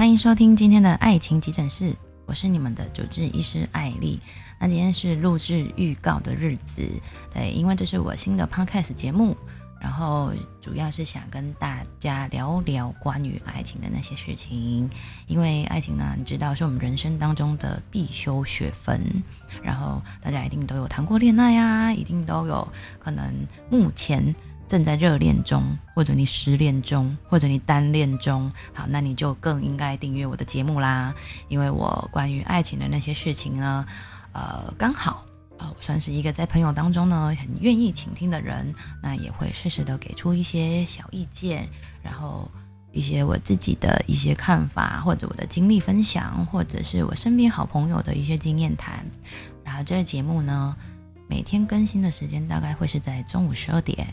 欢迎收听今天的爱情急诊室，我是你们的主治医师艾丽。那今天是录制预告的日子，对，因为这是我新的 podcast 节目，然后主要是想跟大家聊聊关于爱情的那些事情。因为爱情呢，你知道是我们人生当中的必修学分，然后大家一定都有谈过恋爱啊，一定都有可能目前。正在热恋中，或者你失恋中，或者你单恋中，好，那你就更应该订阅我的节目啦，因为我关于爱情的那些事情呢，呃，刚好，呃，我算是一个在朋友当中呢很愿意倾听的人，那也会适时的给出一些小意见，然后一些我自己的一些看法，或者我的经历分享，或者是我身边好朋友的一些经验谈，然后这个节目呢，每天更新的时间大概会是在中午十二点。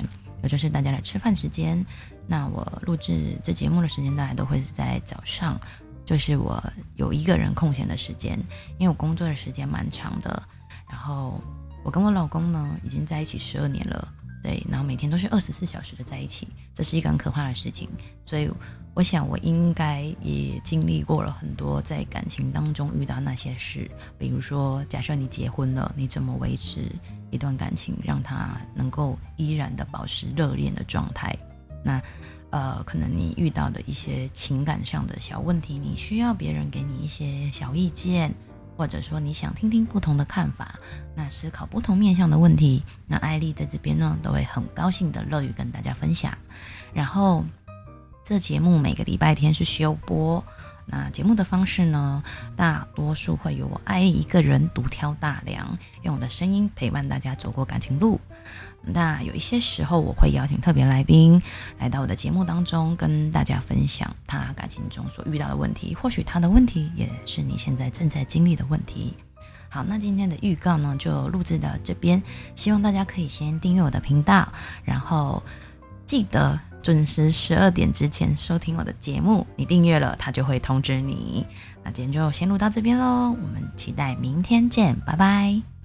也就是大家的吃饭时间，那我录制这节目的时间大概都会是在早上，就是我有一个人空闲的时间，因为我工作的时间蛮长的，然后我跟我老公呢已经在一起十二年了，对，然后每天都是二十四小时的在一起，这是一个很可怕的事情，所以我想我应该也经历过了很多在感情当中遇到那些事，比如说假设你结婚了，你怎么维持？一段感情让他能够依然的保持热恋的状态，那呃，可能你遇到的一些情感上的小问题，你需要别人给你一些小意见，或者说你想听听不同的看法，那思考不同面向的问题，那艾莉在这边呢都会很高兴的乐于跟大家分享。然后这节目每个礼拜天是休播。那节目的方式呢，大多数会由我爱一个人独挑大梁，用我的声音陪伴大家走过感情路。那有一些时候，我会邀请特别来宾来到我的节目当中，跟大家分享他感情中所遇到的问题。或许他的问题也是你现在正在经历的问题。好，那今天的预告呢，就录制到这边，希望大家可以先订阅我的频道，然后记得。准时十二点之前收听我的节目，你订阅了，他就会通知你。那今天就先录到这边喽，我们期待明天见，拜拜。